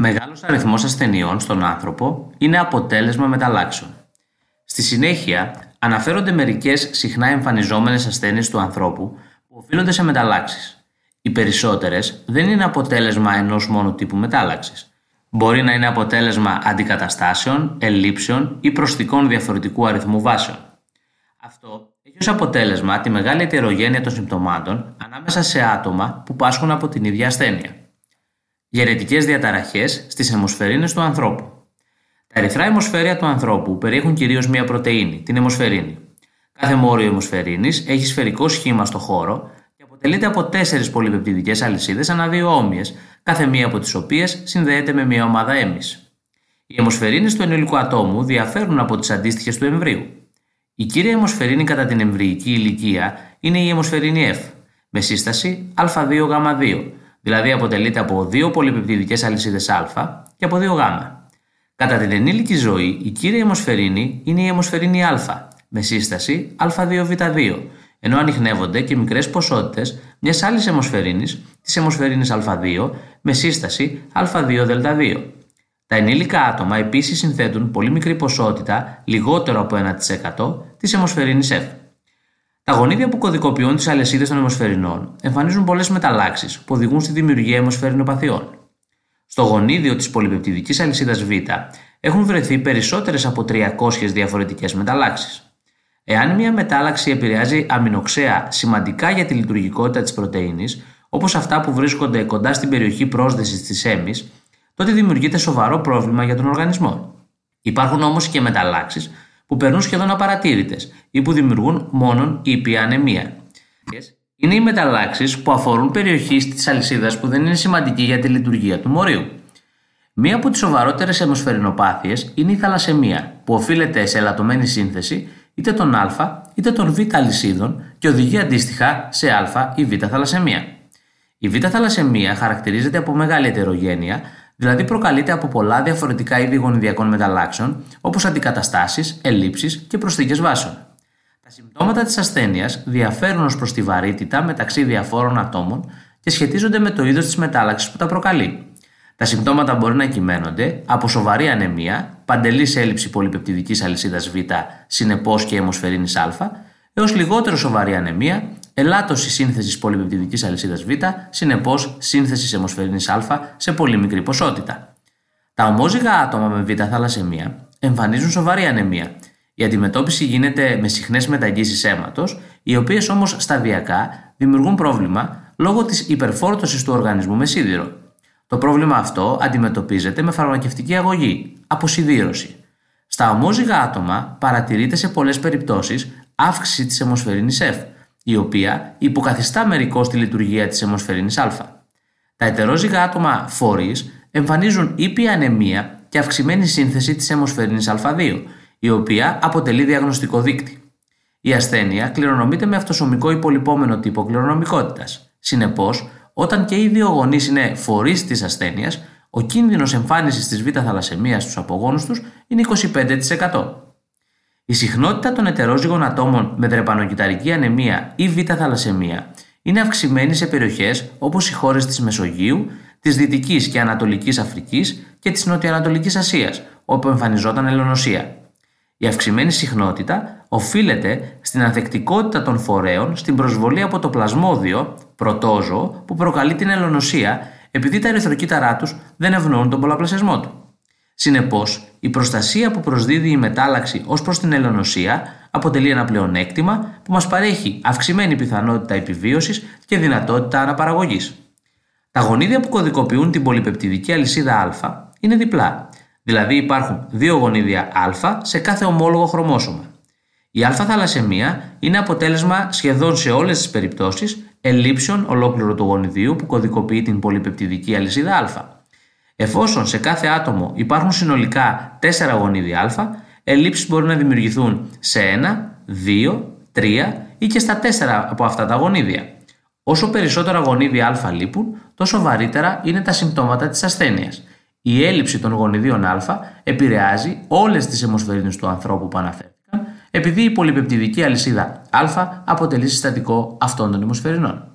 Μεγάλος αριθμός ασθενειών στον άνθρωπο είναι αποτέλεσμα μεταλλάξεων. Στη συνέχεια, αναφέρονται μερικές συχνά εμφανιζόμενες ασθένειες του ανθρώπου που οφείλονται σε μεταλλάξεις. Οι περισσότερες δεν είναι αποτέλεσμα ενός μόνο τύπου μετάλλαξης. Μπορεί να είναι αποτέλεσμα αντικαταστάσεων, ελλείψεων ή προσθήκων διαφορετικού αριθμού βάσεων. Αυτό έχει ως αποτέλεσμα τη μεγάλη ετερογένεια των συμπτωμάτων ανάμεσα σε άτομα που πάσχουν από την ίδια ασθένεια. Γενετικές διαταραχές στις αιμοσφαιρίνες του ανθρώπου. Τα ερυθρά αιμοσφαίρια του ανθρώπου περιέχουν κυρίως μία πρωτεΐνη, την αιμοσφαιρίνη. Κάθε μόριο αιμοσφαιρίνης έχει σφαιρικό σχήμα στο χώρο και αποτελείται από τέσσερις πολυπεπτιδικές αλυσίδες ανά δύο όμοιες, κάθε μία από τις οποίες συνδέεται με μία ομάδα έμει. Οι αιμοσφαιρίνες του ενήλικου ατόμου διαφέρουν από τις αντίστοιχες του εμβρίου. Η κύρια αιμοσφαιρίνη κατά την εμβρυϊκή ηλικία είναι η αιμοσφαιρίνη F, με σύσταση Α2Γ2, δηλαδή αποτελείται από δύο πολυπεπτιδικές αλυσίδες Α και από δύο Γ. Κατά την ενήλικη ζωή, η κύρια αιμοσφαιρίνη είναι η αιμοσφαιρίνη Α, με σύσταση Α2Β2, ενώ ανοιχνεύονται και μικρές ποσότητες μιας άλλης αιμοσφαιρίνης, της αιμοσφαιρίνης Α2, με σύσταση Α2Δ2. Τα ενήλικα άτομα επίσης συνθέτουν πολύ μικρή ποσότητα, λιγότερο από 1% της αιμοσφαιρίνης F. Τα γονίδια που κωδικοποιούν τις αλυσίδες των αιμοσφαιρινών εμφανίζουν πολλές μεταλλάξεις που οδηγούν στη δημιουργία αιμοσφαιρινοπαθειών. Στο γονίδιο της πολυπεπτιδική αλυσίδας Β έχουν βρεθεί περισσότερες από 300 διαφορετικές μεταλλάξεις. Εάν μια μετάλλαξη επηρεάζει αμινοξέα σημαντικά για τη λειτουργικότητα της πρωτενη, όπως αυτά που βρίσκονται κοντά στην περιοχή πρόσδεσης της έμης, τότε δημιουργείται σοβαρό πρόβλημα για τον οργανισμό. Υπάρχουν όμως και μεταλλάξεις που περνούν σχεδόν απαρατήρητες ή που δημιουργούν μόνον ήπια ανεμία. Είναι οι μεταλλάξεις που αφορούν περιοχή της αλυσίδας που δεν είναι σημαντική για τη λειτουργία του μορίου. Μία από τις σοβαρότερες αιμοσφαιρινοπάθειε είναι η θαλασσεμία, που οφείλεται σε ελαττωμένη σύνθεση είτε των Α είτε των Β αλυσίδων και οδηγεί αντίστοιχα σε Α ή Β θαλασσεμία. Η Β θαλασσεμία χαρακτηρίζεται από μεγάλη ετερογένεια, δηλαδή προκαλείται από πολλά διαφορετικά είδη γονιδιακών μεταλλάξεων, όπως αντικαταστάσεις, ελλείψεις και προσθήκες βάσεων. Τα συμπτώματα της ασθένειας διαφέρουν ως προς τη βαρύτητα μεταξύ διαφόρων ατόμων και σχετίζονται με το είδος της μετάλλαξης που τα προκαλεί. Τα συμπτώματα μπορεί να κυμαίνονται από σοβαρή ανεμία, παντελής έλλειψη πολυπεπτιδική αλυσίδας Β, συνεπώς και αιμοσφαιρίνης Α, έως λιγότερο σοβαρή ανεμία, ελάττωση σύνθεσης πολυπεπτιδική αλυσίδας Β, συνεπώς σύνθεσης αιμοσφαιρίνη Α σε πολύ μικρή ποσότητα. Τα ομόζυγα άτομα με β θαλασσεμία εμφανίζουν σοβαρή ανεμία. Η αντιμετώπιση γίνεται με συχνές μεταγγίσεις αίματος, οι οποίες όμως σταδιακά δημιουργούν πρόβλημα λόγω της υπερφόρτωσης του οργανισμού με σίδηρο. Το πρόβλημα αυτό αντιμετωπίζεται με φαρμακευτική αγωγή, αποσυδήρωση. Στα ομόζυγα άτομα παρατηρείται σε πολλές περιπτώσεις αύξηση της αιμοσφαιρίνη F, η οποία υποκαθιστά μερικώς τη λειτουργία της αιμοσφαιρίνης Α. Τα ετερόζυγα άτομα φορείς εμφανίζουν ήπια ανεμία και αυξημένη σύνθεση της αιμοσφαιρίνης Α2, η οποία αποτελεί διαγνωστικό δείκτη. Η ασθένεια κληρονομείται με αυτοσωμικό υπολοιπόμενο τύπο κληρονομικότητας. Συνεπώς, όταν και οι δύο γονείς είναι φορείς της ασθένειας, ο κίνδυνος εμφάνισης της β' θαλασσεμίας στους απογόνους τους είναι 25%. Η συχνότητα των ετερόζυγων ατόμων με τρεπανοκυταρική ανεμία ή β' θαλασσεμία είναι αυξημένη σε περιοχές όπως οι χώρες της Μεσογείου, της Δυτικής και Ανατολικής Αφρικής και της Νοτιοανατολικής Ασίας, όπου εμφανιζόταν ελονοσία. Η αυξημένη συχνότητα οφείλεται στην ανθεκτικότητα των φορέων στην προσβολή από το πλασμόδιο, πρωτόζωο, που προκαλεί την ελονοσία επειδή τα ερυθροκύτταρά τους δεν ευνοούν τον πολλαπλασιασμό του. Συνεπώς, η προστασία που προσδίδει η μετάλλαξη ως προς την ελονοσία αποτελεί ένα πλεονέκτημα που μας παρέχει αυξημένη πιθανότητα επιβίωσης και δυνατότητα αναπαραγωγής. Τα γονίδια που κωδικοποιούν την πολυπεπτιδική αλυσίδα Α είναι διπλά, δηλαδή υπάρχουν δύο γονίδια Α σε κάθε ομόλογο χρωμόσωμα. Η α-θαλασσεμία είναι αποτέλεσμα σχεδόν σε όλες τις περιπτώσεις ελλείψεων ολόκληρου του γονιδίου που κωδικοποιεί την πολυπεπτιδική αλυσίδα Α. Εφόσον σε κάθε άτομο υπάρχουν συνολικά 4 γονίδια α, ελλείψεις μπορεί να δημιουργηθούν σε 1, 2, 3 ή και στα 4 από αυτά τα γονίδια. Όσο περισσότερα γονίδια α λείπουν, τόσο βαρύτερα είναι τα συμπτώματα της ασθένειας. Η έλλειψη των γονιδίων α επηρεάζει όλες τις αιμοσφαιρίνες του ανθρώπου που αναφέρθηκαν, επειδή η πολυπεπτιδική αλυσίδα α αποτελεί συστατικό αυτών των αιμοσφαιρινών.